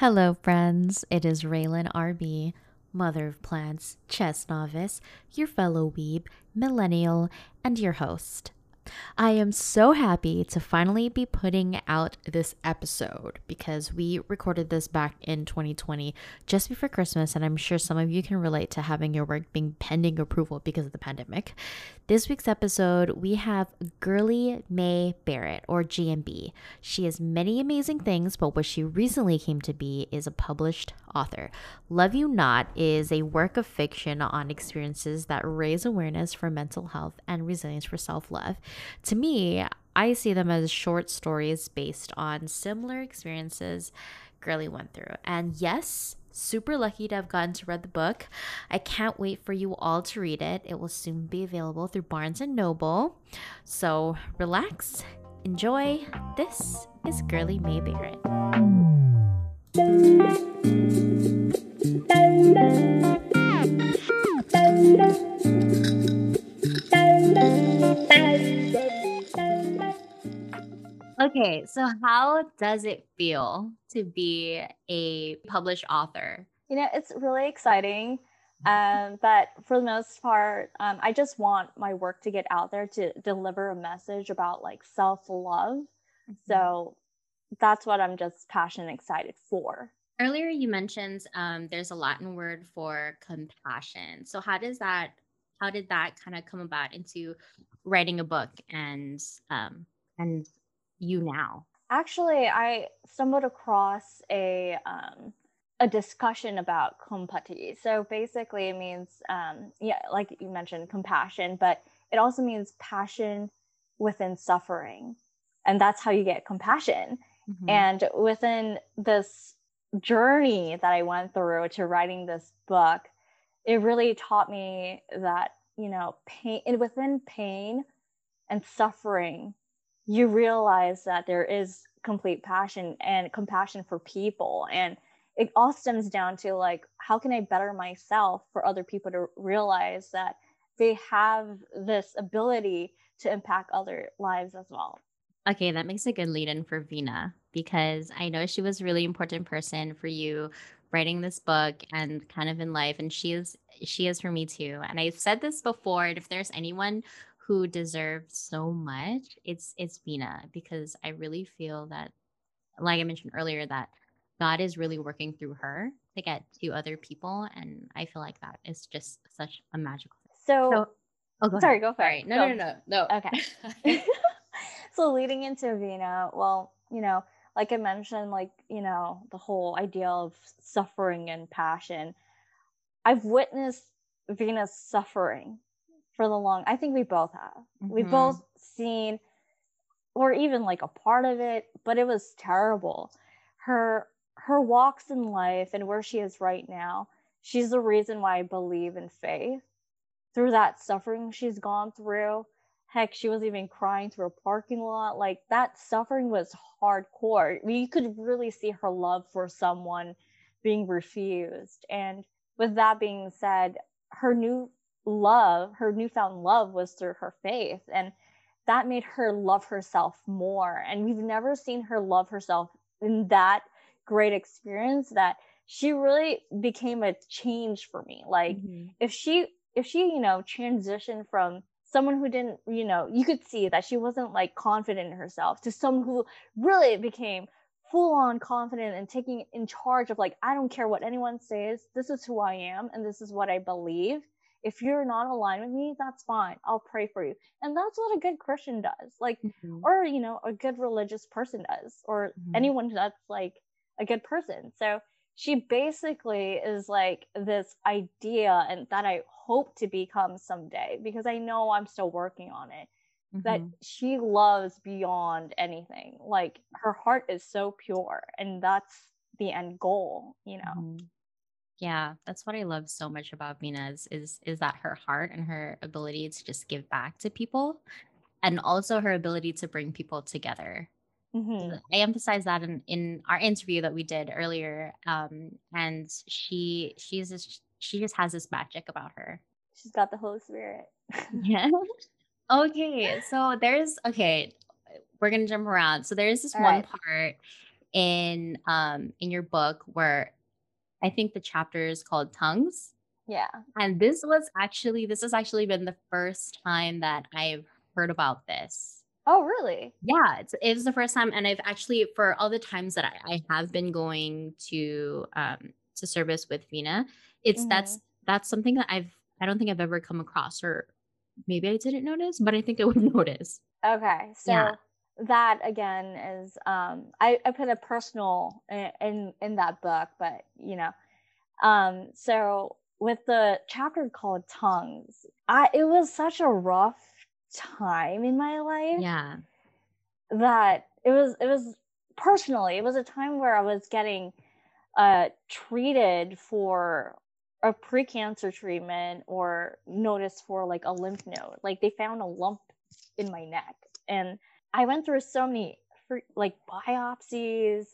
Hello, friends. It is Raylan RB, mother of plants, chess novice, your fellow weeb, millennial, and your host. I am so happy to finally be putting out this episode because we recorded this back in 2020 just before Christmas, and I'm sure some of you can relate to having your work being pending approval because of the pandemic. This week's episode, we have Girly May Barrett, or GMB. She has many amazing things, but what she recently came to be is a published author. Love You Not is a work of fiction on experiences that raise awareness for mental health and resilience for self love. To me, I see them as short stories based on similar experiences Girly went through. And yes, super lucky to have gotten to read the book. I can't wait for you all to read it. It will soon be available through Barnes and Noble. So relax, enjoy. This is Girly May Barrett. Okay, so how does it feel to be a published author? You know, it's really exciting. Um, but for the most part, um, I just want my work to get out there to deliver a message about like self love. Mm-hmm. So that's what I'm just passionate excited for. Earlier, you mentioned um, there's a Latin word for compassion. So how does that? How did that kind of come about into writing a book and um, and you now? Actually, I stumbled across a um, a discussion about compati. So basically, it means um, yeah, like you mentioned, compassion, but it also means passion within suffering, and that's how you get compassion. Mm-hmm. And within this journey that I went through to writing this book, it really taught me that you know pain and within pain and suffering you realize that there is complete passion and compassion for people. And it all stems down to like how can i better myself for other people to realize that they have this ability to impact other lives as well? Okay that makes a good lead in for vina because i know she was a really important person for you writing this book and kind of in life and she is she is for me too and i've said this before if there's anyone who deserves so much, it's it's Vina because I really feel that, like I mentioned earlier, that God is really working through her to get to other people, and I feel like that is just such a magical. So, so oh, go sorry, ahead. go for it. No, no, no, no, no. Okay. so leading into Vina, well, you know, like I mentioned, like you know, the whole idea of suffering and passion. I've witnessed Vina's suffering for the long i think we both have mm-hmm. we both seen or even like a part of it but it was terrible her her walks in life and where she is right now she's the reason why i believe in faith through that suffering she's gone through heck she was even crying through a parking lot like that suffering was hardcore you could really see her love for someone being refused and with that being said her new love, her newfound love was through her faith. And that made her love herself more. And we've never seen her love herself in that great experience that she really became a change for me. Like mm-hmm. if she if she, you know, transitioned from someone who didn't, you know, you could see that she wasn't like confident in herself to someone who really became full on confident and taking in charge of like I don't care what anyone says. This is who I am and this is what I believe if you're not aligned with me, that's fine. I'll pray for you. And that's what a good Christian does. Like, mm-hmm. or, you know, a good religious person does, or mm-hmm. anyone that's like a good person. So she basically is like this idea and that I hope to become someday because I know I'm still working on it. Mm-hmm. That she loves beyond anything. Like her heart is so pure, and that's the end goal, you know. Mm-hmm. Yeah, that's what I love so much about Vina is, is is that her heart and her ability to just give back to people and also her ability to bring people together. Mm-hmm. I emphasize that in, in our interview that we did earlier. Um, and she she's just, she just has this magic about her. She's got the Holy Spirit. yeah. Okay. So there's okay, we're gonna jump around. So there's this All one right. part in um in your book where I think the chapter is called Tongues. Yeah. And this was actually this has actually been the first time that I've heard about this. Oh, really? Yeah, it's it was the first time, and I've actually for all the times that I, I have been going to um to service with Vina, it's hmm that's that's something that I've I don't think I've ever come across, or maybe I didn't notice, but I think I would notice. Okay. Yeah. So that again is um I, I put a personal i- in in that book, but you know, um so with the chapter called tongues, I it was such a rough time in my life Yeah. that it was it was personally it was a time where I was getting uh treated for a pre-cancer treatment or notice for like a lymph node. Like they found a lump in my neck. And I went through so many like biopsies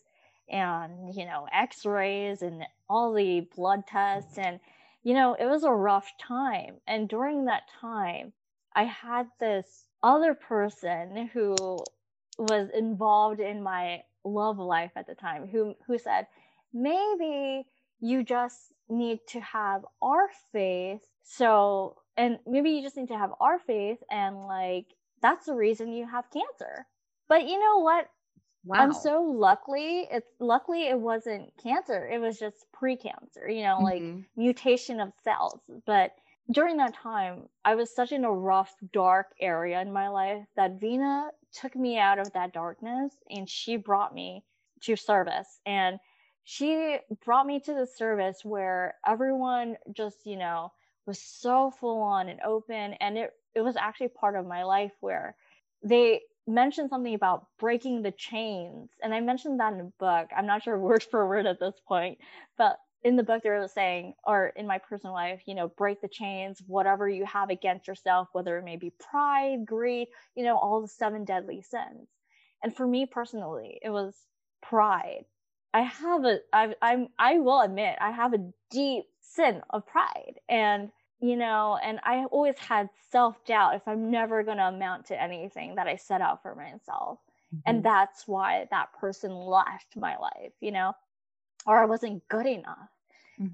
and you know x-rays and all the blood tests. And you know it was a rough time. And during that time I had this other person who was involved in my love life at the time who who said maybe you just need to have our faith. So and maybe you just need to have our faith and like that's the reason you have cancer. But you know what? Wow. i'm so luckily it's luckily it wasn't cancer it was just pre-cancer you know like hmm mutation of cells. But during that time i was such in a rough dark area in my life that vina took me out of that darkness and she brought me to service. And she brought me to the service where everyone just you know was so full on and open. And it it was actually part of my life where they mentioned something about breaking the chains. And i mentioned that in the book. I'm not sure word for word at this point but in the book they were saying or in my personal life you know break the chains whatever you have against yourself whether it may be pride greed you know all the seven deadly sins. And for me personally it was pride. I have a I, i'm i will admit i have a deep sin of pride. And you know and i always had self-doubt if i'm never going to amount to anything that i set out for myself. And hmm that's why that person left my life you know or i wasn't good enough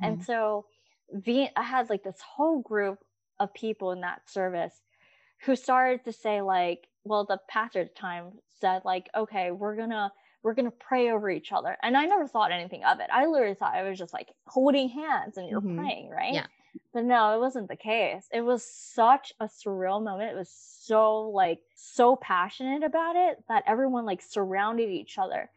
and hmm so v i had like this whole group of people in that service who started to say like well the pastor at the time said like okay we're gonna we're gonna pray over each other. And i never thought anything of it. I literally thought it was just like holding hands and you're hmm praying right? Yeah. but no it wasn't the case. It was such a surreal moment. It was so like so passionate about it that everyone like surrounded each other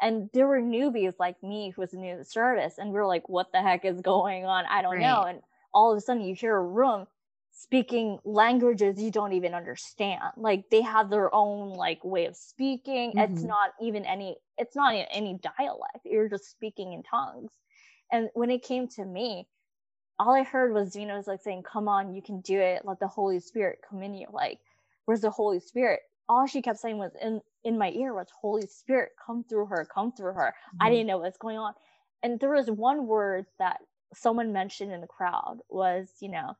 and there were newbies like me who was new to the service and we were like what the heck is going on? I don't know. And all of a sudden you hear a room speaking languages you don't even understand. Like they have their own like way of speaking. It's hmm not even any it's not any dialect. You're just speaking in tongues. And when it came to me all i heard was Gina was like saying come on you can do it. Let the holy spirit come in you. Like where's the holy spirit all she kept saying was in in my ear was holy spirit come through her come through her. I hmm didn't know what's going on. And there was one word that someone mentioned in the crowd was you know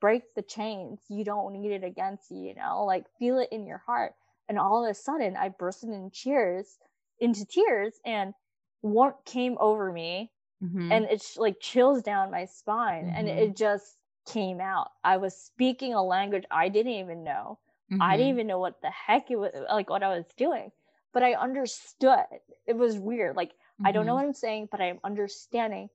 break the chains. You don't need it against you you know like feel it in your heart. And all of a sudden i bursted in tears into tears and warmth came over me hmm and it's like chills down my spine and hmm it just came out. I was speaking a language i didn't even know i didn't hmm even know what the heck it was like what i was doing but i understood. It was weird like i don't know hmm what i'm saying but i'm understanding.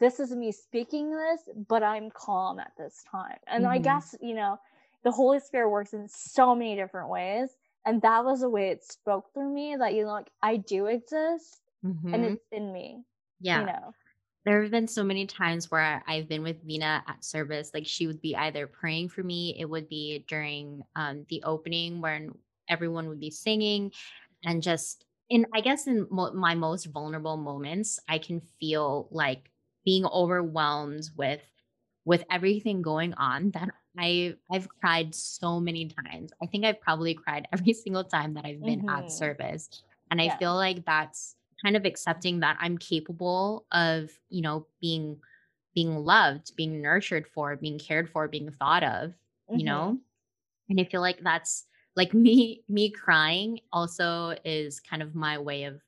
This is me speaking this but i'm calm at this time and i hmm guess you know the holy spirit works in so many different ways and that was the way it spoke through me that you know like i do exist and hmm it's in me Yeah. you know There have been so many times where I've been with Vina at service. Like she would be either praying for me, it would be during um, the opening when everyone would be singing, and just in I guess in mo- my most vulnerable moments, I can feel like being overwhelmed with with everything going on that I I've cried so many times. I think I've probably cried every single time that I've been at hmm service. And I feel like that's kind of accepting that I'm capable of, you know, being being loved, being nurtured for, being cared for, being thought of, you Mhm. know? And I feel like that's like me me crying also is kind of my way of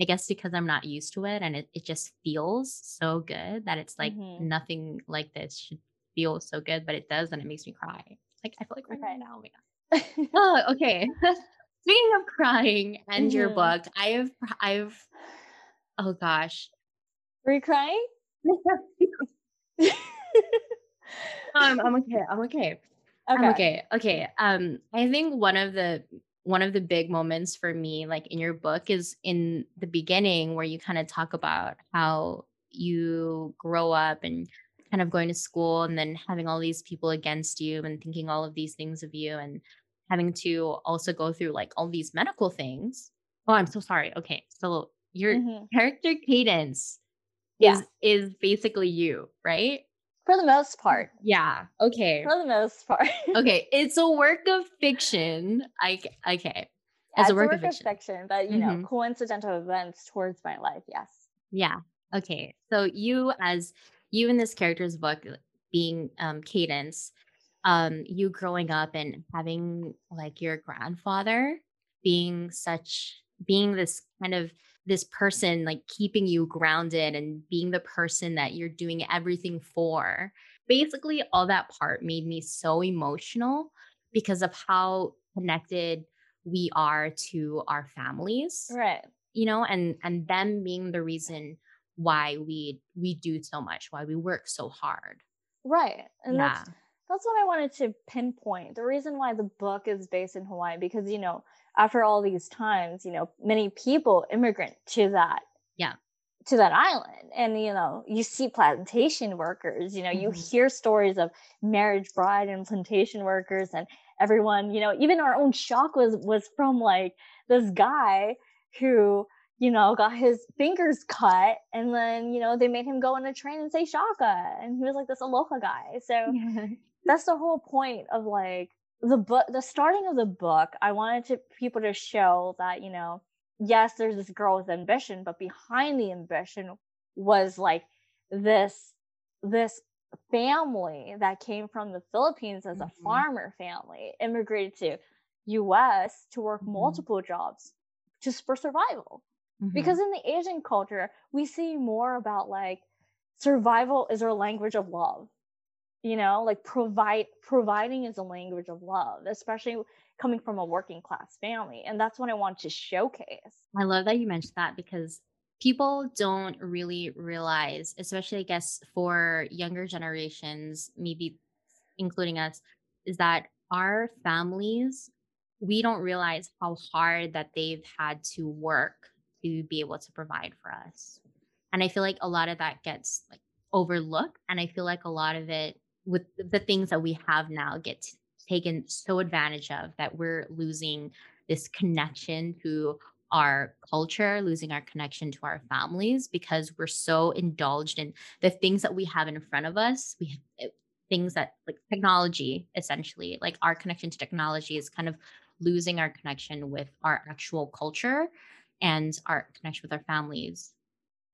I guess because I'm not used to it and it, it just feels so good that it's like Mm-hmm. nothing like this should feel so good, but it does and it makes me cry. Like I feel like crying right Okay. now. Oh my god. Oh, okay. Speaking of crying and your hmm book, I have I've oh gosh. Were you crying? um, I'm okay. I'm okay. I'm okay. okay. Okay. Um, I think one of the one of the big moments for me, like in your book, is in the beginning where you kind of talk about how you grow up and kind of going to school and then having all these people against you and thinking all of these things of you and having to also go through like all these medical things. Oh, I'm so sorry. Okay. So your hmm character cadence Yeah, is is basically you, right? for the most part. Yeah. Okay. For the most part. Okay, it's a work of fiction. I okay, as it's a work of fiction. fiction, but you know, hmm coincidental events towards my life. Yes. Yeah. Okay. So you as you in this character's book being um Cadence, um, you growing up and having like your grandfather being such being this kind of this person like keeping you grounded and being the person that you're doing everything for. Basically, all that part made me so emotional because of how connected we are to our families Right. you know and and them being the reason why we we do so much why we work so hard Right. And yeah that's that's what I wanted to pinpoint. The reason why the book is based in Hawaii because you know, after all these times, you know, many people immigrant to that yeah. to that island and you know you see plantation workers you know you hmm hear stories of marriage bride and plantation workers and everyone you know even our own shaka was was from like this guy who you know got his fingers cut and then you know they made him go on a train and say shaka and he was like this aloha guy. So that's the whole point of like the book the starting of the book i wanted to people to show that you know yes there's this girl with ambition but behind the ambition was like this this family that came from the philippines as a hmm farmer family immigrated to us to work hmm multiple jobs just for survival. Hmm because in the asian culture we see more about like survival is our language of love you know like provide providing is a language of love especially coming from a working class family and that's what i want to showcase. I love that you mentioned that because people don't really realize especially i guess for younger generations maybe including us is that our families we don't realize how hard that they've had to work to be able to provide for us. And i feel like a lot of that gets like overlooked and i feel like a lot of it with the things that we have now get taken so advantage of that we're losing this connection to our culture losing our connection to our families because we're so indulged in the things that we have in front of us. We eh, things that like technology essentially like our connection to technology is kind of losing our connection with our actual culture and our connection with our families.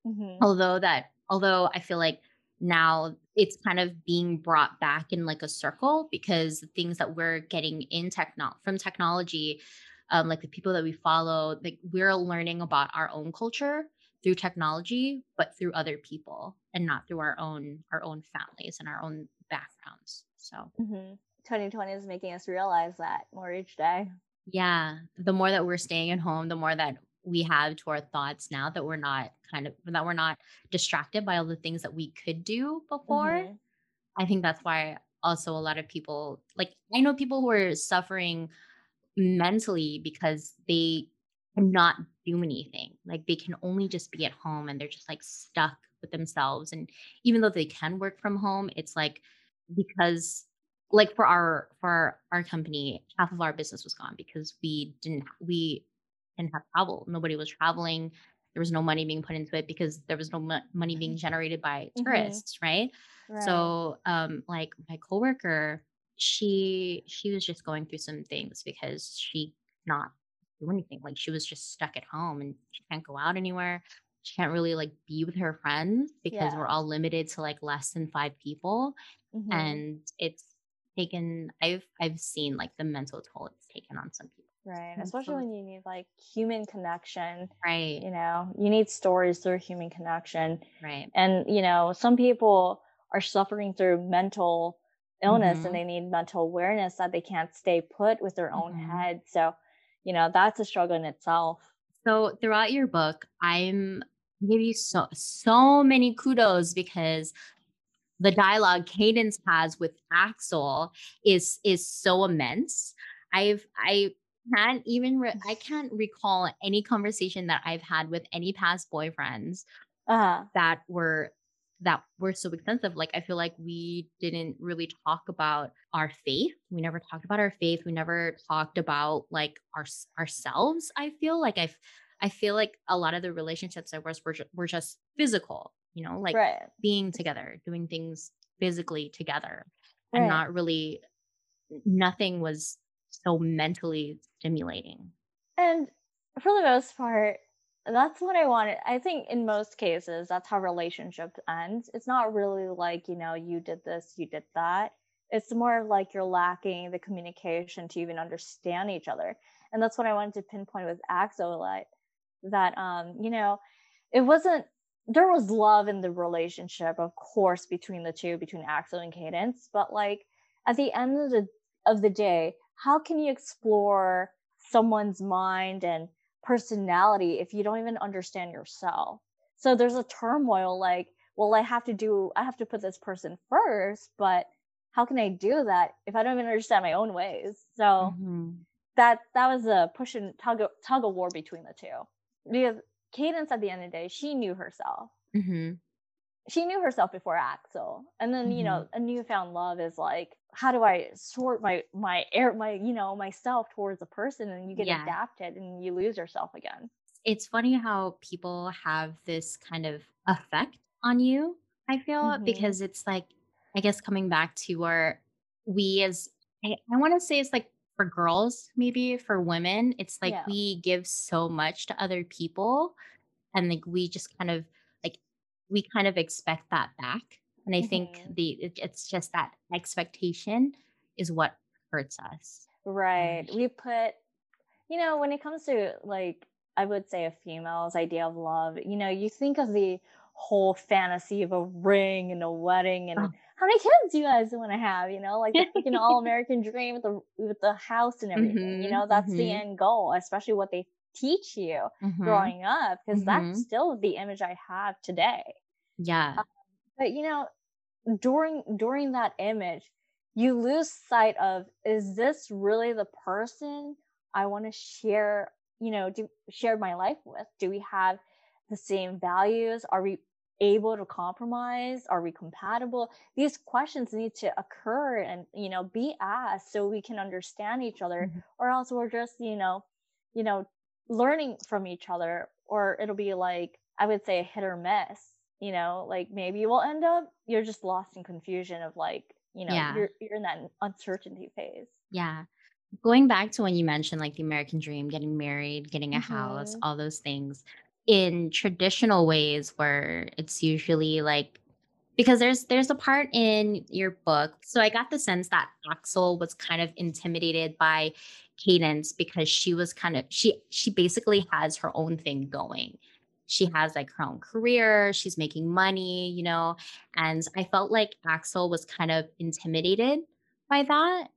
Hmm although that although i feel like now it's kind of being brought back in like a circle because the things that we're getting in techno from technology um like the people that we follow like we're learning about our own culture through technology but through other people and not through our own our own families and our own backgrounds so. Hmm 2020 is making us realize that more each day. Yeah the more that we're staying at home the more that we have to our thoughts now that we're not kind of that we're not distracted by all the things that we could do before. Hmm i think that's why also a lot of people like i know people who are suffering mentally because they cannot do anything. Like they can only just be at home and they're just like stuck with themselves. And even though they can work from home it's like because like for our for our company half of our business was gone because we didn't we didn't have travel nobody was traveling there was no money being put into it because there was no mo- money being generated by hmm tourists right? Right. So um like my coworker she she was just going through some things because she not do anything like she was just stuck at home and she can't go out anywhere. She can't really like be with her friends because we're all limited to like less than five people hmm and it's taken i've i've seen like the mental toll it's taken on some people Right. Especially when you need like human connection. Right. You know, you need stories through human connection. Right. And, you know, some people are suffering through mental illness Mhm. and they need mental awareness that they can't stay put with their own Mhm. head. So, you know, that's a struggle in itself. So throughout your book, I'm give you so so many kudos because the dialogue Cadence has with Axel is is so immense. I've I can't even re- I can't recall any conversation that I've had with any past boyfriends Uh, that were that were so extensive like i feel like we didn't really talk about our faith. We never talked about our faith. We never talked about like our ourselves i feel. Like i i feel like a lot of the relationships i was were, were just physical you know like right. being together doing things physically together and Right. not really nothing was so mentally stimulating And for the most part, that's what I wanted. I think in most cases, that's how relationships end. It's not really like, you know, you did this, you did that. It's more like you're lacking the communication to even understand each other. And that's what I wanted to pinpoint with Axel, like that, um, you know, it wasn't, there was love in the relationship, of course, between the two, between Axel and Cadence. But like at the end of the, of the day, how can you explore someone's mind and personality if you don't even understand yourself. So there's a turmoil like, well, I have to do, I have to put this person first, but how can I do that if I don't even understand my own ways? So Mhm. that that was a push and tug of, tug of war between the two. Because Cadence, at the end of the day, she knew herself. Mhm. She knew herself before Axel, and then you know a newfound love is like, how do I sort my my air my you know myself towards a person, and you get Yeah. adapted and you lose yourself again. it's funny how people have this kind of effect on you i feel Mhm. because it's like i guess coming back to where we as i, I want to say it's like for girls maybe for women it's like Yeah. we give so much to other people and like we just kind of we kind of expect that back and i think Mhm. the it, it's just that expectation is what hurts us Right. We put, you know, when it comes to like, I would say a female's idea of love, you know, you think of the whole fantasy of a ring and a wedding and Oh. how many kids do you guys want to have, you know, like the freaking all American dream with the with the house and everything. You Mhm, know, that's the mhm. end goal, especially what they teach you Mhm. growing up, because that's still the image I have today. Yeah. But you know during during that image you lose sight of is this really the person i want to share you know do share my life with? Do we have the same values? Are we able to compromise? Are we compatible? These questions need to occur and you know be asked so we can understand each other Mhm. or else we're just you know you know learning from each other or it'll be like i would say a hit or miss you know like maybe you will end up you're just lost in confusion of like you know Yeah. you're you're in that uncertainty phase Yeah. Going back to when you mentioned like the American dream, getting married, getting a house, Mhm. all those things in traditional ways where it's usually like because there's there's a part in your book. So I got the sense that Axel was kind of intimidated by Cadence because she was kind of she she basically has her own thing going. She has like her own career, she's making money, you know, and I felt like Axel was kind of intimidated by that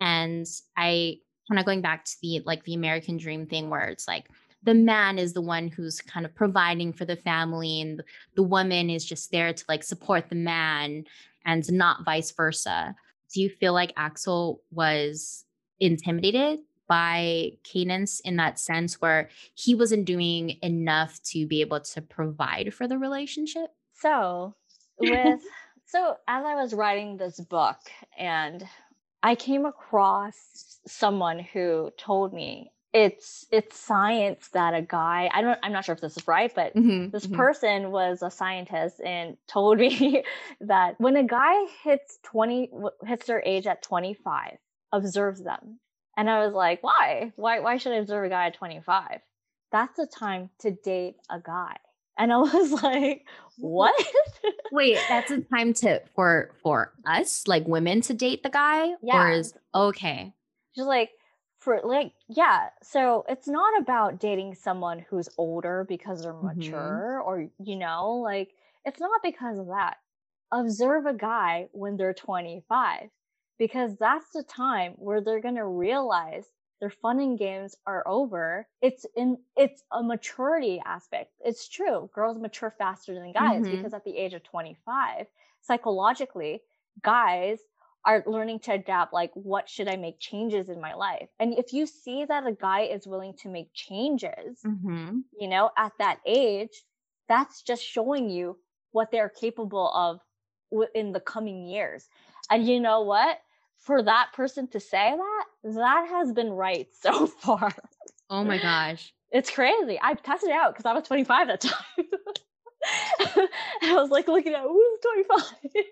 and i kind of going back to the like the american dream thing where it's like the man is the one who's kind of providing for the family and the woman is just there to like support the man and not vice versa. Do you feel like axel was intimidated by cadence in that sense where he wasn't doing enough to be able to provide for the relationship so with so as i was writing this book and i came across someone who told me it's it's science that a guy i don't i'm not sure if this is right but Mhm, this mhm. person was a scientist and told me that when a guy hits 20 hits their age at 25 observes them and i was like why? Why why should i observe a guy at 25 that's the time to date a guy. And i was like what? Wait, that's a time to for for us, like women, to date the guy, or Yeah. is okay? just like for like yeah. So it's not about dating someone who's older because they're Mhm. mature or you know like it's not because of that. Observe a guy when they're 25 because that's the time where they're going to realize their fun and games are over it's in it's a maturity aspect it's true girls mature faster than guys Mhm. because at the age of 25 psychologically guys are learning to adapt like what should i make changes in my life and if you see that a guy is willing to make changes Mm-hmm. you know at that age that's just showing you what they're capable of in the coming years and you know what for that person to say that that has been right so far Oh my gosh. it's crazy i've tested it out because i was 25 at the time and i was like looking at who's 25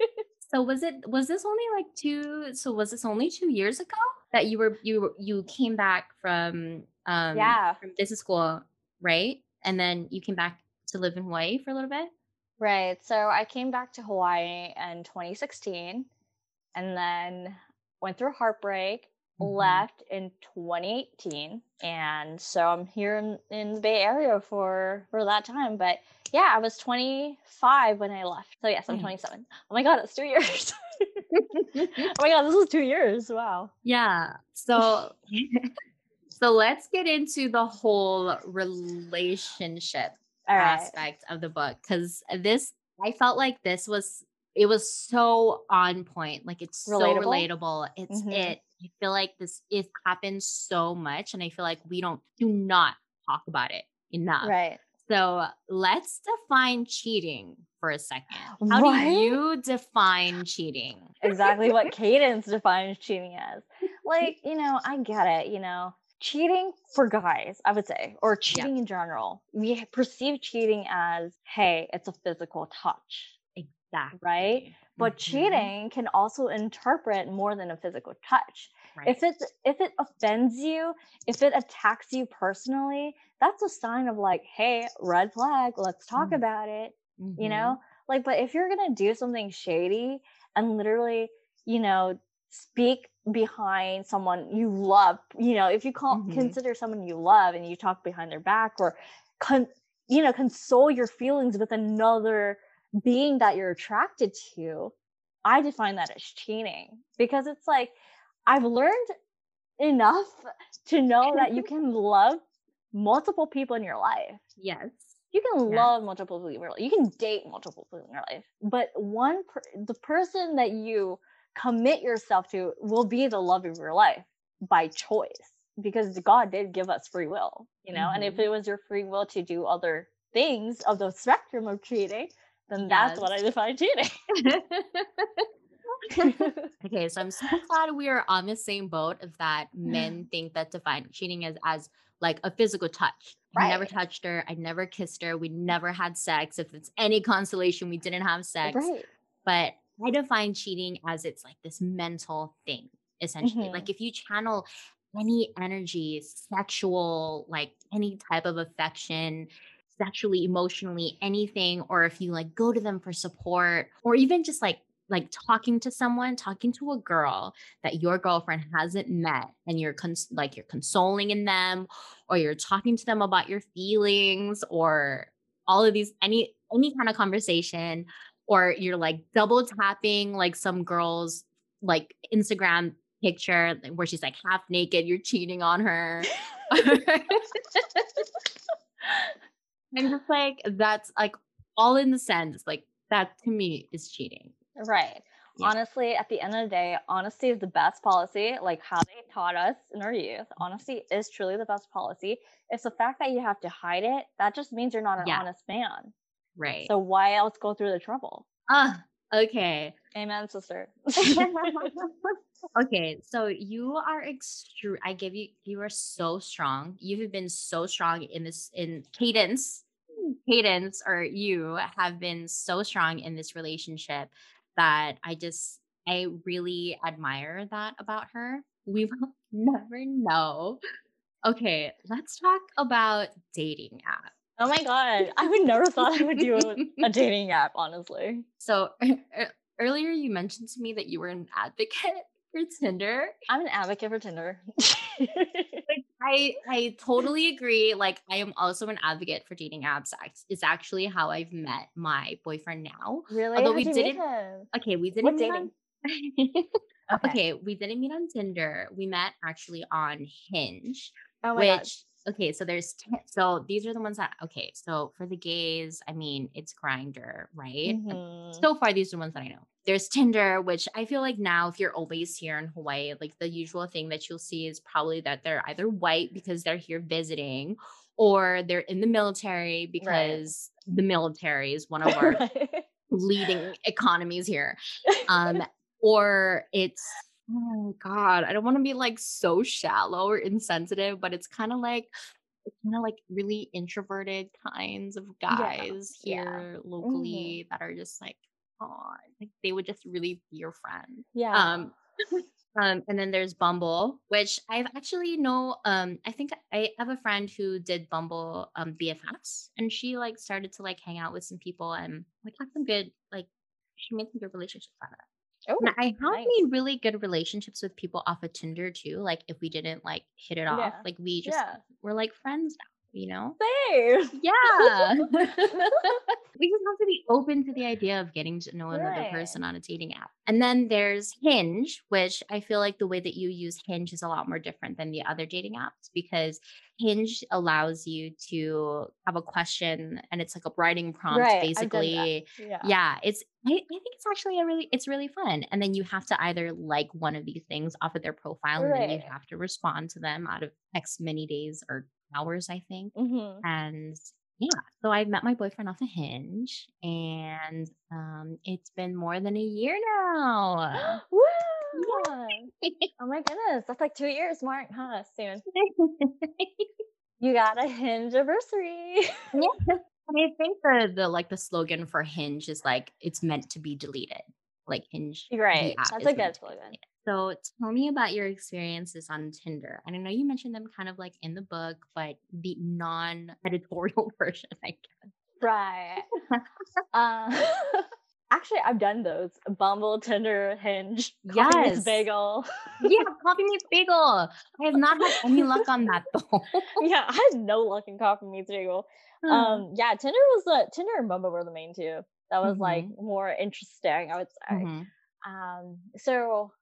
So was it was this only like two so was this only two years ago that you were you you came back from um Yeah. from business school, right? And then you came back to live in Hawaii for a little bit? Right. So I came back to Hawaii in 2016 and then went through heartbreak, Mhm. left in 2018. And so I'm here in, in the Bay Area for for that time. But yeah, I was 25 when I left. So yes, I'm 27. Oh my god, it's two years. oh my god, this is two years. Wow. Yeah. So so let's get into the whole relationship All right. aspect of the book cuz this I felt like this was it was so on point. Like it's so Relatable? relatable. It's Mhm. it. I feel like this it happens so much and I feel like we don't do not talk about it enough. Right. So let's define cheating for a second. How Right? do you define cheating? exactly what cadence defines cheating as. Like, you know, I get it, you know. Cheating for guys, I would say, or cheating in general. We perceive cheating as, hey, it's a physical touch, Exactly. right? But Mhm. cheating can also interpret more than a physical touch. Right. If it if it offends you, if it attacks you personally, that's a sign of like, hey, red flag, let's talk Mm. about it you Mhm. know like but if you're gonna do something shady and literally you know speak behind someone you love you know if you call Mhm. consider someone you love and you talk behind their back or con- you know console your feelings with another being that you're attracted to i define that as cheating because it's like i've learned enough to know that you can love multiple people in your life Yes. you can Yeah. love multiple people in your life. You can date multiple people in your life, but one per- the person that you commit yourself to will be the love of your life by choice because God did give us free will, you know. And if Mhm. it was your free will to do other things of the spectrum of cheating, then that's what I define cheating. okay, so I'm so glad we are on the same boat of that men think that define cheating as as like a physical touch. I never touched her. I never kissed her. We never had sex. If it's any consolation, we didn't have sex. right. But I define cheating as it's like this mental thing, essentially. Mhm. Like if you channel any energy, sexual, like any type of affection, sexually, emotionally, anything, or if you like go to them for support, or even just like like talking to someone, talking to a girl that your girlfriend hasn't met, and you're cons- like you're consoling in them, or you're talking to them about your feelings, or all of these any any kind of conversation or you're like double tapping like some girl's like Instagram picture where she's like half naked, you're cheating on her. I'm just like, that's like all in the sense, like that to me is cheating. Right. Yeah. Honestly, at the end of the day, honesty is the best policy. Like how they taught us in our youth, honesty is truly the best policy. It's the fact that you have to hide it. That just means you're not an Yeah. honest man. Right. So why else go through the trouble? ah, okay. Amen, sister. okay, so you are extreme. I give you, you are so strong. You have been so strong in this, in cadence. Cadence, or you have been so strong in this relationship that I just, I really admire that about her. We will never know. Okay, let's talk about dating apps. Oh my god, I would never thought I would do a, dating app. Honestly, So earlier you mentioned to me that you were an advocate for Tinder. I'm an advocate for Tinder. I I totally agree. Like I am also an advocate for dating apps. It's actually how I've met my boyfriend now. Really? Although How'd we didn't. Okay, we didn't What dating? on. okay, we didn't meet on Tinder. We met actually on Hinge, Oh my god. which okay, so there's t- so these are the ones that okay. So for the gays, I mean it's Grindr, right? Mhm. So far, these are the ones that I know. There's Tinder, which I feel like now, if you're always here in Hawaii, like the usual thing that you'll see is probably that they're either white because they're here visiting, or they're in the military because the military is one of our leading economies here. Um, or it's oh god, I don't want to be like so shallow or insensitive, but it's kind of like it's kind of like really introverted kinds of guys yeah. here Mhm. locally that are just like, oh, like they would just really be your friend. Yeah. Um, um, and then there's Bumble, which I've actually know. Um, I think I have a friend who did Bumble um BFFs, and she like started to like hang out with some people and like had some good like she made some good relationships out of it. Oh, And I have nice. made really good relationships with people off of Tinder too. Like if we didn't like hit it off, Yeah. like we just Yeah. we're like friends now, you know? Same. Yeah. we just have to be open to the idea of getting to know another Right. person on a dating app. And then there's Hinge, which I feel like the way that you use Hinge is a lot more different than the other dating apps because Hinge allows you to have a question and it's like a writing prompt Right, I've done that. basically. Yeah. Yeah, it's I, I think it's actually a really it's really fun. And then you have to either like one of these things off of their profile and then you have to respond to them out of X many days or hours, I think. hmm And yeah, so I met my boyfriend off a hinge and um it's been more than a year now. Woo! Oh my goodness, that's like two years, Mark. Huh? Soon. You got a hinge anniversary. Yeah. I think the the like the slogan for Hinge is like it's meant to be deleted. Like Hinge. Right. That's a good slogan. So tell me about your experiences on Tinder. And I know you mentioned them kind of like in the book, but the non-editorial version, I guess. Right. Uh, actually, I've done those. Bumble, Tinder, Hinge, Coffee Meets. Bagel. Yeah, coffee meets bagel. I have not had any luck on that though. yeah, I had no luck in Coffee Meets Bagel. Um, yeah, Tinder was the Tinder and Bumble were the main two. That was like more interesting, I would say. Mhm. Um, so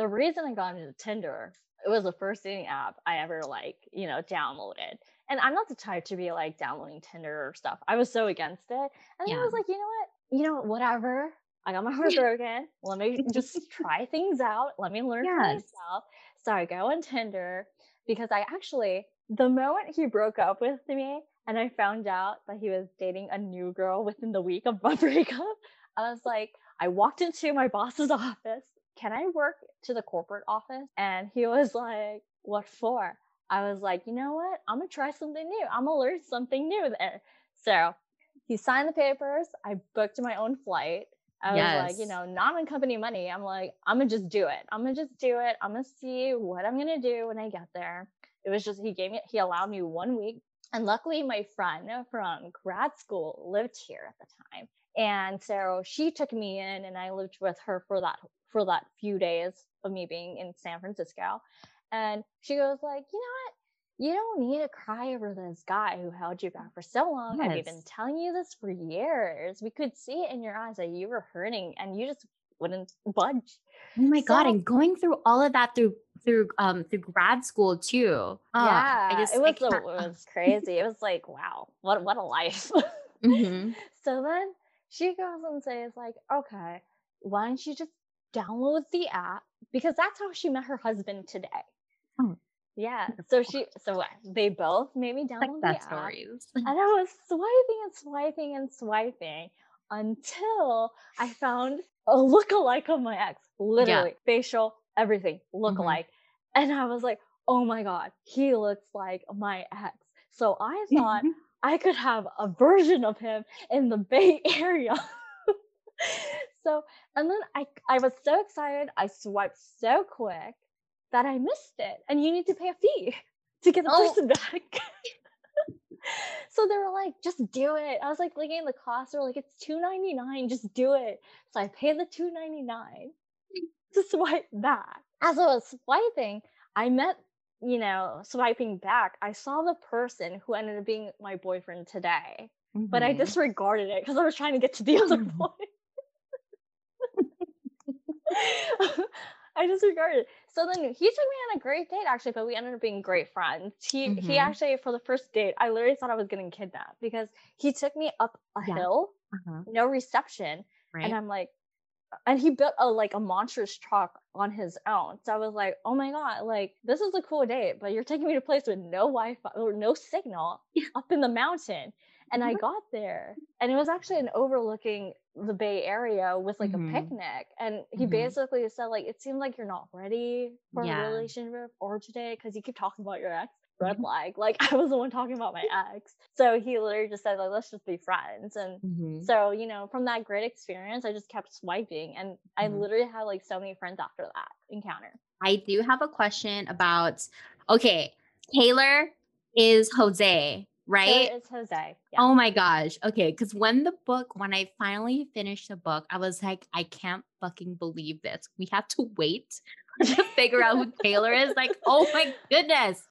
the reason I got into Tinder, it was the first dating app I ever like, you know, downloaded. And I'm not the type to be like downloading Tinder or stuff. I was so against it. And then I was like, you know what? You know, whatever. I got my heart broken. Let me just try things out. Let me learn for myself. So I go on Tinder because I actually, the moment he broke up with me and I found out that he was dating a new girl within the week of my breakup, I was like, I walked into my boss's office. Can I work to the corporate office? And he was like, What for? I was like, You know what? I'm to try something new. I'm to learn something new there. So he signed the papers. I booked my own flight. I was like, you know, not on company money. I'm like, I'm to just do it. I'm to just do it. I'm to see what I'm to do when I get there. It was just, he gave me, he allowed me one week. And luckily, my friend from grad school lived here at the time. And so she took me in and I lived with her for that for that few days of me being in San Francisco. And she goes like, "You know what? You don't need to cry over this guy who held you back for so long. I've been telling you this for years. We could see it in your eyes that you were hurting and you just wouldn't budge." Oh my god! And going through all of that through through um through grad school too. Ah, yeah, I just it was it was crazy. it was like, wow, what what a life. Mhm. So then she goes and says, like, okay, why don't you just download the app? Because that's how she met her husband today. Oh. Yeah. So she so they both made me download the Success app. stories. And I was swiping and swiping and swiping until I found a lookalike of my ex. Literally, facial, everything, mm-hmm. lookalike. And I was like, oh my God, he looks like my ex. So I thought I could have a version of him in the Bay Area. so, and then I, I was so excited. I swiped so quick that I missed it. And you need to pay a fee to get the Oh. person back. so they were like, just do it. I was like looking at the cost. They're like, it's two ninety nine. Just do it. So I paid the two ninety nine to swipe back. as I was swiping, I met, you know, swiping back, I saw the person who ended up being my boyfriend today, but I Mhm. disregarded it because I was trying to get to the other Mhm. boy. I disregarded. It. So then he took me on a great date actually, but we ended up being great friends. He he Mhm. actually for the first date, I literally thought I was getting kidnapped because he took me up a Yeah. hill, Uh-huh. no reception, and I'm like and he built a like a monstrous truck on his own. So I was like, "Oh my god, like this is a cool date, but you're taking me to a place with no Wi-Fi or no signal up in the mountain." And I Mhm. got there, and it was actually an overlooking the Bay Area with like a Mhm. picnic. And he Mhm. basically said like, "It seemed like you're not ready for a relationship or today because you keep talking about your ex." Red flag. Like I was the one talking about my ex. So he literally just said like, "Let's just be friends." And Mhm. so, you know, from that great experience, I just kept swiping and I Mhm. literally had like so many friends after that encounter. I do have a question about okay, Taylor is Jose, right? Taylor is Jose. Yeah. Oh my gosh. Okay, because when the book, when I finally finished the book, I was like, I can't fucking believe this. We have to wait to figure out who Taylor is. Like, oh my goodness.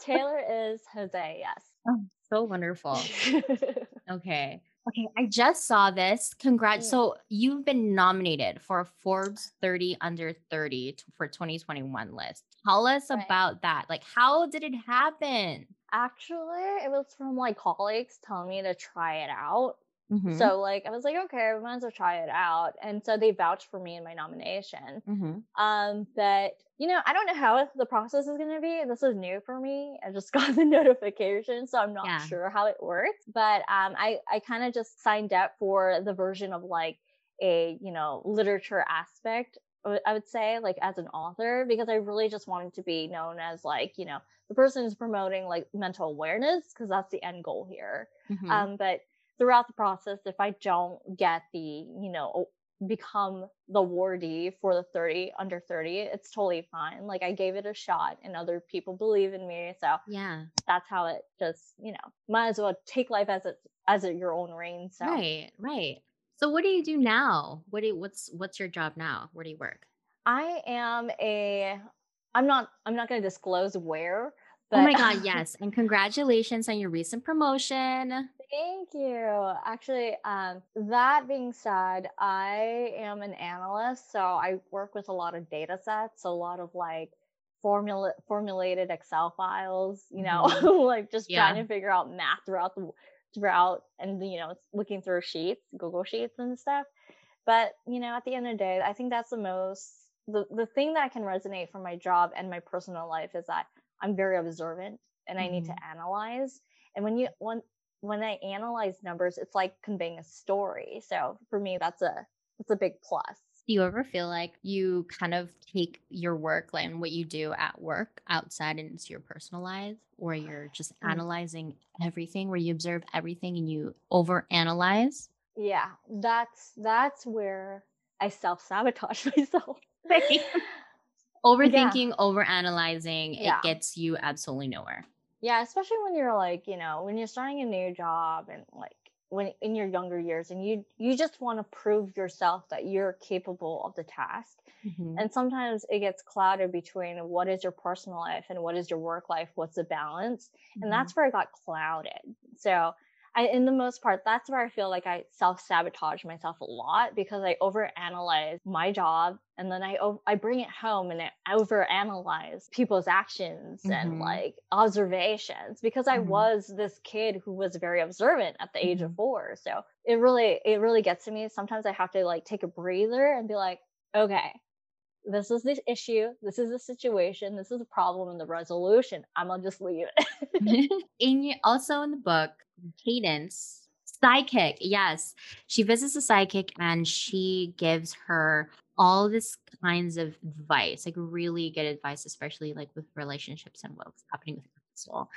Taylor is Jose, Oh, so wonderful. Okay. Okay, I just saw this. Congrats. Mm. So you've been nominated for a Forbes 30 under 30 t- for 2021 list. Tell us Right. about that. Like, how did it happen? Actually, it was from like colleagues telling me to try it out. Mhm, So like I was like, okay, I might as well try it out. And so they vouched for me in my nomination. mhm. Um, but you know, I don't know how the process is gonna be. This is new for me. I just got the notification, so I'm not Yeah. sure how it works. But um, I I kind of just signed up for the version of like a you know literature aspect. I would- say like as an author because I really just wanted to be known as like you know the person who's promoting like mental awareness because that's the end goal here. Mhm. Um, but throughout the process, if I don't get the, you know, become the awardee for the 30 under 30, it's totally fine. Like I gave it a shot and other people believe in me. So yeah. that's how it just, you know, might as well take life as it as it your own reign. So Right, right. So what do you do now? What do you, what's what's your job now? Where do you work? I am a I'm not I'm not gonna disclose where, Oh my god, yes. And congratulations on your recent promotion. Thank you. Actually, um, that being said, I am an analyst, so I work with a lot of data sets, a lot of like formula formulated Excel files, you know, like just trying to figure out math throughout the throughout and you know, looking through sheets, Google Sheets and stuff. But, you know, at the end of the day, I think that's the most the, the thing that can resonate from my job and my personal life is that I'm very observant and I need to Mhm. analyze. And when you when when I analyze numbers, it's like conveying a story. So for me, that's a that's a big plus. Do you ever feel like you kind of take your work like, and what you do at work outside into your personal life, where you're just Mm. analyzing everything, where you observe everything and you overanalyze? Yeah, that's that's where I self sabotage myself. Right. yeah, Overthinking, overanalyzing, yeah, it gets you absolutely nowhere. Yeah. Especially when you're like, you know, when you're starting a new job and like when in your younger years, and you you just want to prove yourself that you're capable of the task. Mhm. And sometimes it gets clouded between what is your personal life and what is your work life. What's the balance? And Mhm. that's where it got clouded. So I, in the most part, that's where I feel like I self sabotage myself a lot because I overanalyze my job and then I I bring it home and I overanalyze people's actions and Mhm. like observations because I Mhm. was this kid who was very observant at the age of Mhm. four. So it really it really gets to me. Sometimes I have to like take a breather and be like, okay, this is the issue, this is the situation, this is the problem and the resolution. I'm gonna just leave it. in your, also in the book, Cadence, psychic, yes, she visits a psychic and she gives her all this kinds of advice, like really good advice, especially like with relationships and what's happening with your soul.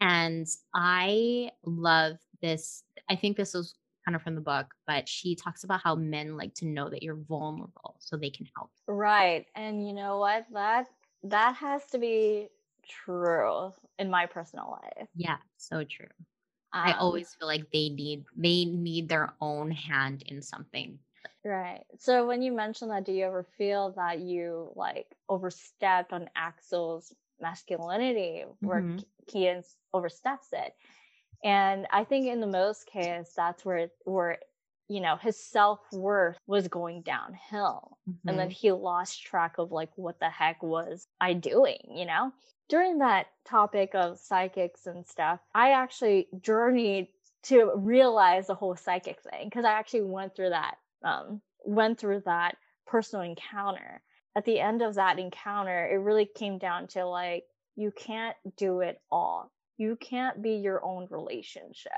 And I love this. I think this was kind of from the book, but she talks about how men like to know that you're vulnerable so they can help. right. And you know what? That that has to be true in my personal life. Yeah, so true. I Um always feel like they need they need their own hand in something Right. So when you mentioned that, do you ever feel that you like overstepped on Axel's masculinity where Mhm. Keaton oversteps it? And I think in the most case, that's where where you know his self worth was going downhill, and then Mhm. he lost track of like what the heck was I doing, you know? During that topic of psychics and stuff, I actually journeyed to realize the whole psychic thing because I actually went through that um went through that personal encounter. At the end of that encounter, it really came down to like you can't do it all. You can't be your own relationship.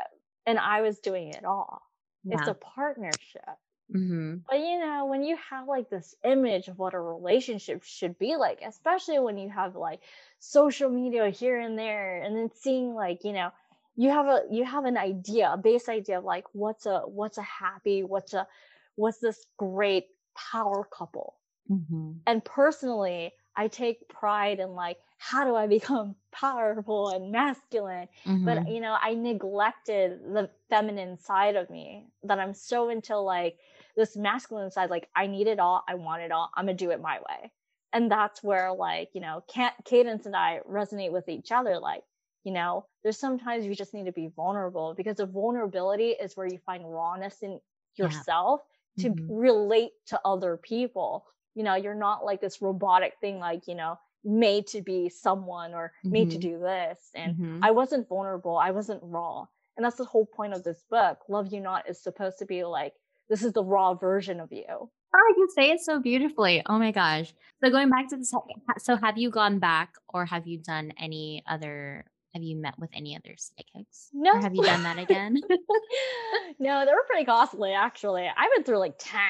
And I was doing it all. It's a partnership. Mhm. But you know, when you have like this image of what a relationship should be like, especially when you have like social media here and there, and then seeing like, you know, you have a you have an idea, a base idea of like what's a what's a happy, what's a what's this great power couple. Mhm. And personally, I take pride in like how do I become powerful and masculine? but Mhm. you know i neglected the feminine side of me that i'm so into like this masculine side like i need it all i want it all i'm gonna do it my way and that's where like you know Ca- cadence and i resonate with each other like you know there's sometimes you just need to be vulnerable because the vulnerability is where you find rawness in Yeah. yourself to Mhm. relate to other people you know you're not like this robotic thing like you know made to be someone or made to Mhm. do this and Mhm. I wasn't vulnerable. I wasn't raw. And that's the whole point of this book. Love You Not is supposed to be like, this is the raw version of you. Oh, you say it so beautifully. Oh my gosh. So going back to this, so have you gone back or have you done any other, have you met with any other psychics? No. Or have you done that again? no, they were pretty costly actually. I went through like 10.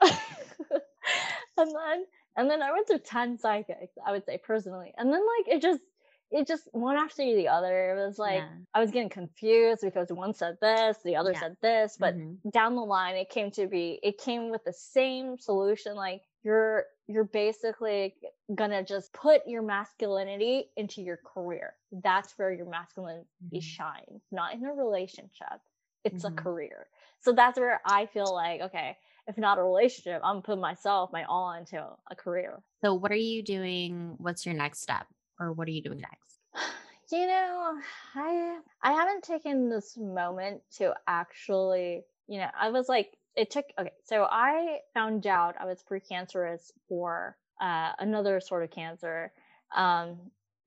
and then and then I went through 10 psychics, I would say personally. And then like it just it just one after the other. It was like Yeah. I was getting confused because one said this, the other Yeah. said this, but Mhm. down the line it came to be it came with the same solution like you're you're basically gonna just put your masculinity into your career that's where your masculinity Mhm. shines not in a relationship it's Mhm. a career so that's where i feel like okay if not a relationship i'm putting myself my all into a career So what are you doing? What's your next step? Or what are you doing next? you know i i haven't taken this moment to actually you know i was like it took okay so i found out i was precancerous for uh, another sort of cancer um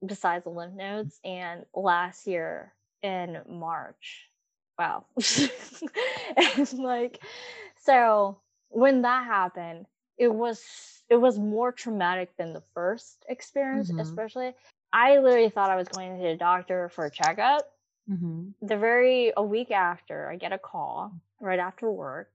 besides the lymph nodes and last year in march wow and like so when that happened it was it was more traumatic than the first experience Mhm. especially I literally thought I was going to the doctor for a checkup. Mhm. The very a week after, I get a call right after work,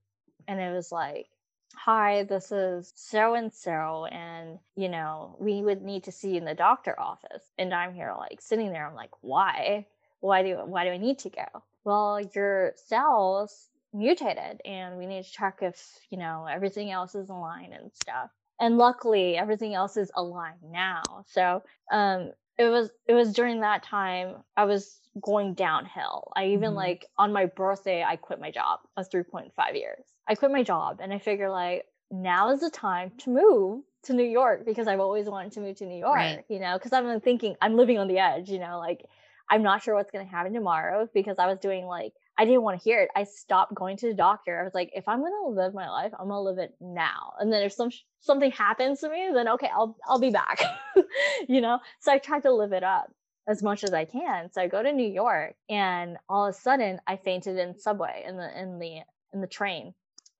and it was like, "Hi, this is so and so, and you know, we would need to see you in the doctor office." And I'm here like sitting there. I'm like, "Why? Why do why do I need to go?" Well, your cells mutated, and we need to check if you know everything else is aligned and stuff. And luckily, everything else is aligned now. So, um, it was it was during that time I was going downhill. I even Mhm. like on my birthday I quit my job. I was 3.5 years. I quit my job and I figure like now is the time to move to New York because I've always wanted to move to New York, Right. you know, because I've been thinking I'm living on the edge, you know, like I'm not sure what's going to happen tomorrow because I was doing like I didn't want to hear it. I stopped going to the doctor. I was like, if I'm gonna live my life, I'm gonna live it now. And then if some something happens to me, then okay, I'll I'll be back. you know. So I tried to live it up as much as I can. So I go to New York, and all of a sudden I fainted in subway in the in the in the train.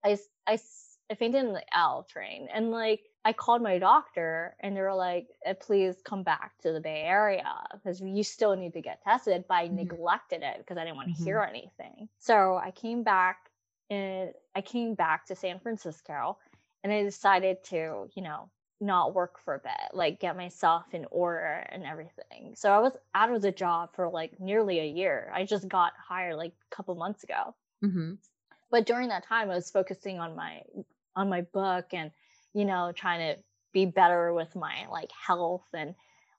I I I fainted in the L train, and like I called my doctor, and they were like, "Eh, "Please come back to the Bay Area because you still need to get tested." But I Mhm. neglected it because I didn't want to Mhm. hear anything. So I came back, and I came back to San Francisco, and I decided to, you know, not work for a bit, like get myself in order and everything. So I was out of the job for like nearly a year. I just got hired like a couple months ago Mhm. but during that time i was focusing on my on my book and you know trying to be better with my like health and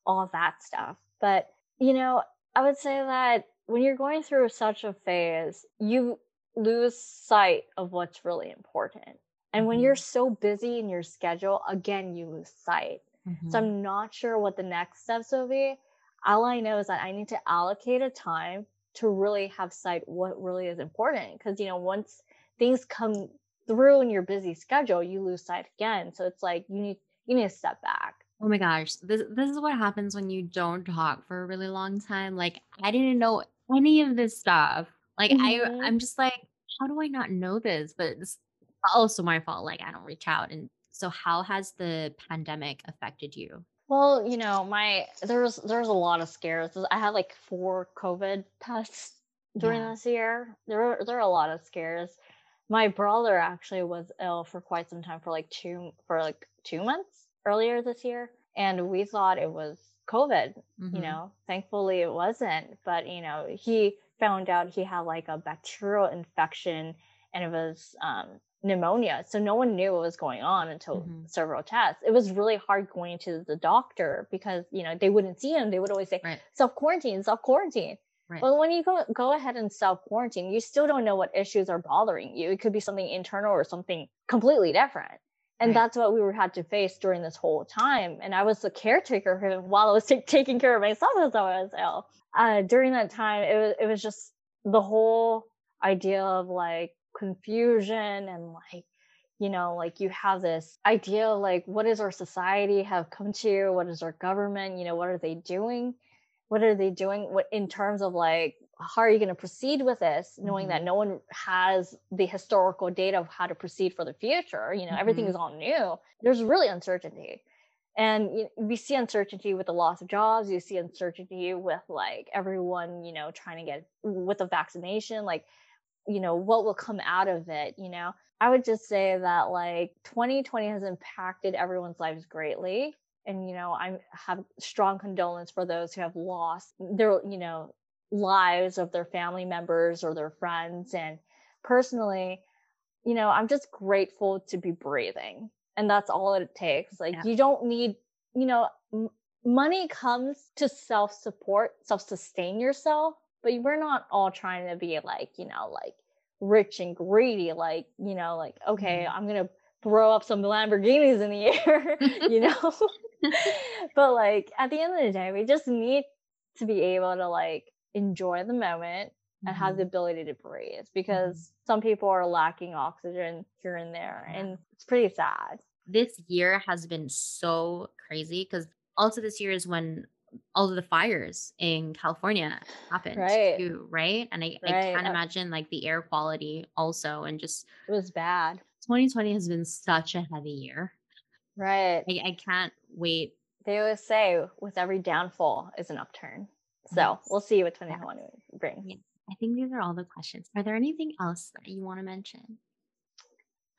all of that stuff but you know i would say that when you're going through such a phase you lose sight of what's really important And when you're so busy in your schedule, again, you lose sight. Mhm. So I'm not sure what the next steps will be. All I know is that I need to allocate a time to really have sight what really is important. Because, you know, once things come through in your busy schedule, you lose sight again. So it's like you need you need to step back. Oh my gosh, this this is what happens when you don't talk for a really long time. Like I didn't know any of this stuff. Like I Mhm. I'm just like, how do I not know this? But it's also my fault. Like I don't reach out. And so how has the pandemic affected you? Well, you know, my there was there was a lot of scares. I had like four COVID tests during Yeah. this year. There were there were a lot of scares. My brother actually was ill for quite some time for like two for like two months earlier this year, and we thought it was COVID. You hmm know, thankfully it wasn't. But you know, he found out he had like a bacterial infection, and it was um, pneumonia. So no one knew what was going on until hmm several tests. It was really hard going to the doctor because you know they wouldn't see him. They would always say Right. self quarantine, self quarantine. Right. But when you go go ahead and self quarantine, you still don't know what issues are bothering you. It could be something internal or something completely different. And Right. that's what we were had to face during this whole time. And I was the caretaker for him while I was ta- taking care of myself as I was ill. Uh, during that time, it was it was just the whole idea of like confusion and like you know like you have this idea of, like what does our society have come to what is our government you know what are they doing what are they doing what in terms of like how are you going to proceed with this knowing that Mhm. no one has the historical data of how to proceed for the future you know everything Mhm. is all new there's really uncertainty and you we see uncertainty with the loss of jobs you see uncertainty with like everyone you know trying to get with the vaccination like you know what will come out of it you know i would just say that like 2020 has impacted everyone's lives greatly and you know i have strong condolence for those who have lost their you know lives of their family members or their friends and personally you know i'm just grateful to be breathing and that's all it takes like Yeah. you don't need you know m- money comes to self-support self-sustain yourself but we're not all trying to be like you know like rich and greedy like you know like okay Mhm. i'm gonna throw up some lamborghinis in the air you know but like at the end of the day we just need to be able to like enjoy the moment and have the Mhm. ability to breathe because some people are lacking oxygen here and there Yeah. and it's pretty sad This year has been so crazy because also this year is when all of the fires in California happened right too, right? And I, I can't uh, imagine like the air quality also. And just it was bad 2020 has been such a heavy year. right I, I can't wait. they always say with every downfall is an upturn so Yes. we'll see what Yes. 2021 brings Yeah. I think these are all the questions. Are there anything else that you want to mention?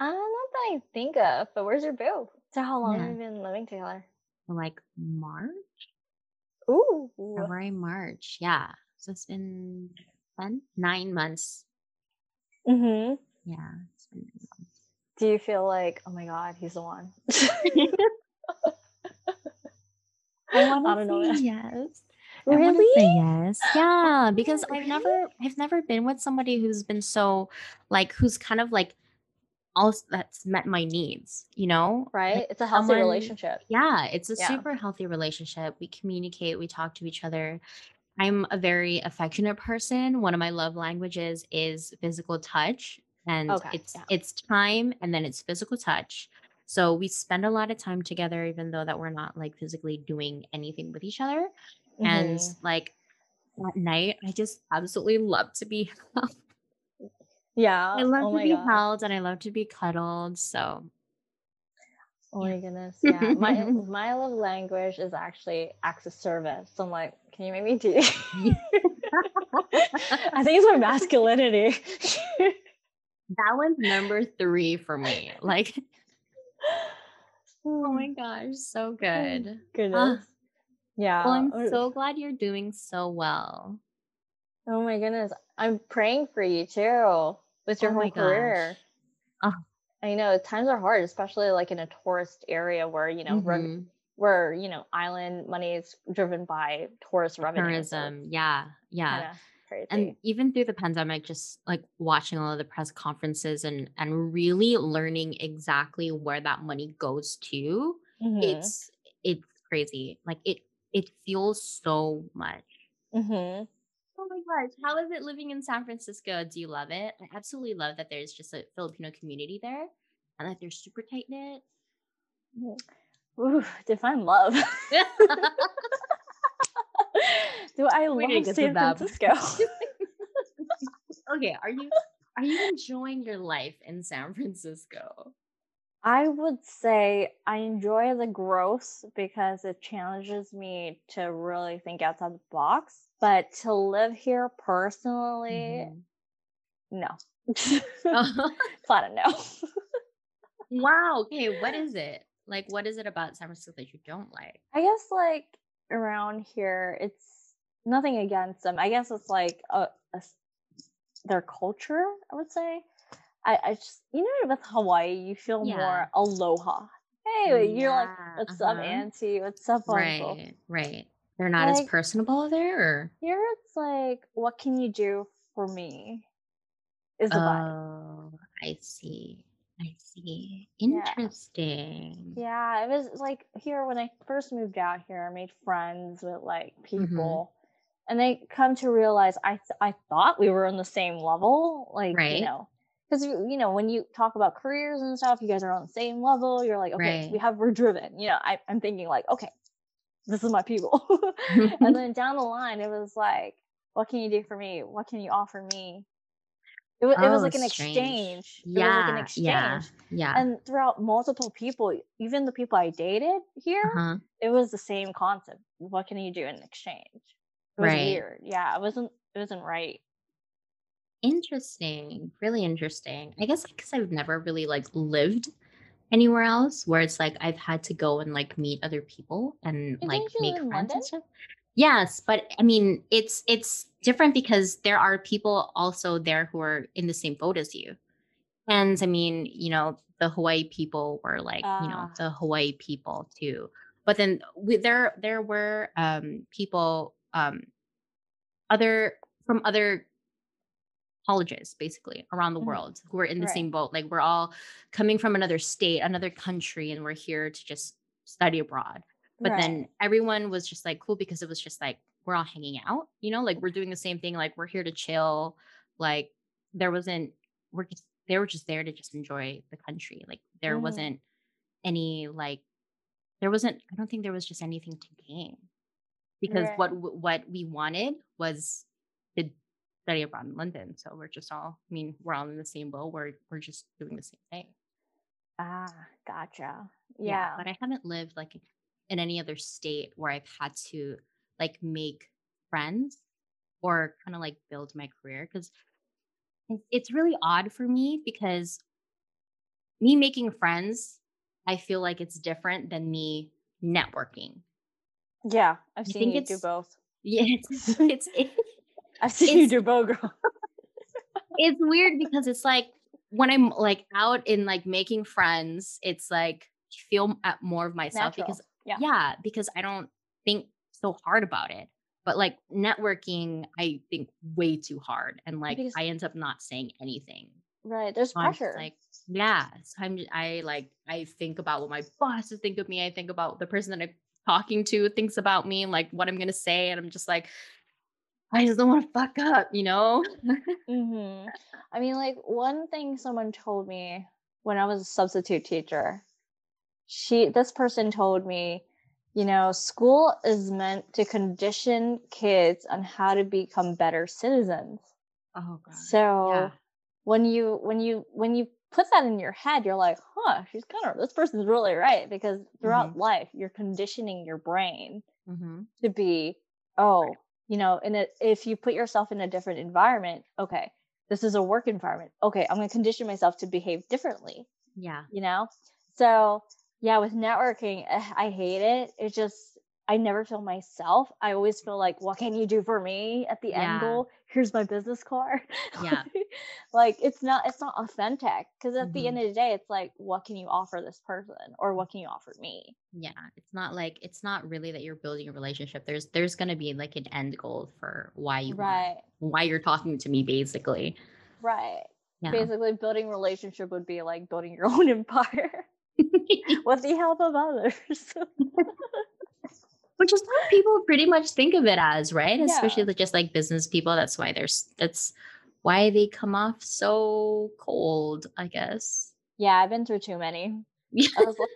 uh, not that i think of but where's your boo so how long Yeah. have you been living together Like March? ooh February, March. Yeah. So it's been 10, nine months. mm-hmm. Yeah. It's been nine do you feel like oh my god he's the one. I want I to say yes. I want to really say yes. Yeah, because I've never I've never been with somebody who's been so like who's kind of like also that's met my needs, you know? Like right it's a healthy someone relationship yeah, it's a yeah super healthy relationship. We communicate, we talk to each other. I'm a very affectionate person. One of my love languages is physical touch and okay it's yeah it's time and then it's physical touch. So we spend a lot of time together even though that we're not like physically doing anything with each other. And hmm like at night, I just absolutely love to be held. yeah I love oh to be god held and I love to be cuddled. So Oh my goodness, yeah. My my love language is actually acts of service. So I'm like, can you make me tea? I think it's my masculinity. that one's number three for me. Like, oh oh my gosh, so good. goodness. Ah, Yeah. well, I'm Oh so glad you're doing so well. oh my goodness. I'm praying for you too with your Oh whole career. Oh, I know times are hard, especially like in a tourist area where, you know, rev- hmm where, you know, island money is driven by tourist revenue. So Tourism. Yeah. Yeah. kind of crazy. and even through the pandemic just like watching all of the press conferences and and really learning exactly where that money goes to Mhm. it's it's crazy like it it feels so much Mhm. oh my gosh how is it living in san francisco do you love it i absolutely love that there's just a filipino community there and that they're super tight knit Ooh, define love. Do I love San. Francisco? okay are you are you enjoying your life in san francisco I would say I enjoy the growth because it challenges me to really think outside the box. But to live here personally, Mhm. no. Flat out no. Wow. Okay. What is it? Like, what is it about San Francisco that you don't like? I guess like around here, it's nothing against them. I guess it's like a, a s- their culture. I would say. I, I just you know with Hawaii, you feel Yeah. more aloha. Hey, you're like, what's up, uh-huh. auntie? What's up, uncle? Right. Right. They're not as Like- personable there, or Here it's like, what can you do for me? Is the vibe. oh, I see. I see. Interesting. Yeah, it was like here when I first moved out here, I made friends with like Mm-hmm. people, and they come to realize I th- I thought we were on the same level, like Right. you know, because you know when you talk about careers and stuff, you guys are on the same level. You're like, okay, Right. we have we're driven. You know, I, I'm thinking like, okay, this is my people, and then down the line, it was like, what can you do for me? What can you offer me? It was, it was Oh, like an strange. exchange. It was Yeah. like an exchange. Yeah. Yeah. And throughout multiple people, even the people I dated here, uh-huh. it was the same concept. What can you do in exchange? It was Right. weird. Yeah, it wasn't it wasn't right. Interesting. Really interesting. I guess because I've never really like lived anywhere else where it's like I've had to go and like meet other people and like make friends London? and stuff. Yes, but I mean it's it's different because there are people also there who are in the same boat as you. And I mean, you know, the Hawaii people were like, you know, Ah. the Hawaii people too. But then we, there there were um people um other from other colleges basically around the Mhm. world. Who are in the Right. same boat. Like we're all coming from another state another country and we're here to just study abroad. But then everyone was just like cool because it was just like we're all hanging out you know? Like we're doing the same thing. Like we're here to chill. Like there wasn't we're just they were just there to just enjoy the country. Like there Mhm. wasn't any like there wasn't i don't think there was just anything to gain because what Right. w- what we wanted was to study abroad in London. So we're just all, I mean, we're all in the same boat. We're we're just doing the same thing. Ah, gotcha. Yeah. But I haven't lived like in any other state where I've had to like make friends or kind of like build my career because it's really odd for me because me making friends, I feel like it's different than me networking. Yeah, I've I seen you do both. Yeah, it's it's it, I've seen you do both, girl. it's weird because it's like when I'm like out in like making friends, it's like feel at more of myself Natural. because Yeah. yeah, because I don't think so hard about it. But like networking, I think way too hard, and like Because- I end up not saying anything. Right. There's So pressure. like, yeah, so I'm I like I think about what my bosses think of me. I think about the person that I'm talking to thinks about me, and like what I'm gonna say, and I'm just like, I just don't want to fuck up, you know? hmm I mean, like one thing someone told me when I was a substitute teacher, she this person told me, you know, school is meant to condition kids on how to become better citizens. oh god. So yeah. when you when you when you put that in your head, you're like, huh, she's kind of this person's really right because throughout life you're conditioning your brain Mm-hmm. to be oh you know and if you put yourself in a different environment okay this is a work environment okay i'm going to condition myself to behave differently Yeah. you know so yeah with networking eh, i hate it it just I never feel myself. I always feel like, what can you do for me at the Yeah. end goal? Here's my business card. Yeah. like it's not it's not authentic because at the Mhm. end of the day, it's like, what can you offer this person or what can you offer me? Yeah. It's not like it's not really that you're building a relationship. There's there's gonna be like an end goal for why you want Right. why you're talking to me basically. Right. Yeah. Basically, building relationship would be like building your own empire with the help of others. Which is what people pretty much think of it as, right? Especially Yeah. just like business people. That's why there's that's why they come off so cold, I guess. yeah, I've been through too many. Yeah. I was like,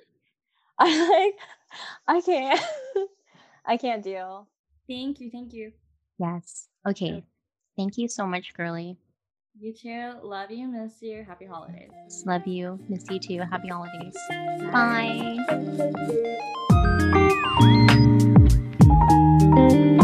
I like, I can't, I can't deal. Thank you. Thank you. Yes. Okay. Thank you so much, girly. You too. Love you. Miss you. Happy holidays. Love you. Miss you too. Happy holidays. Bye. Thank you.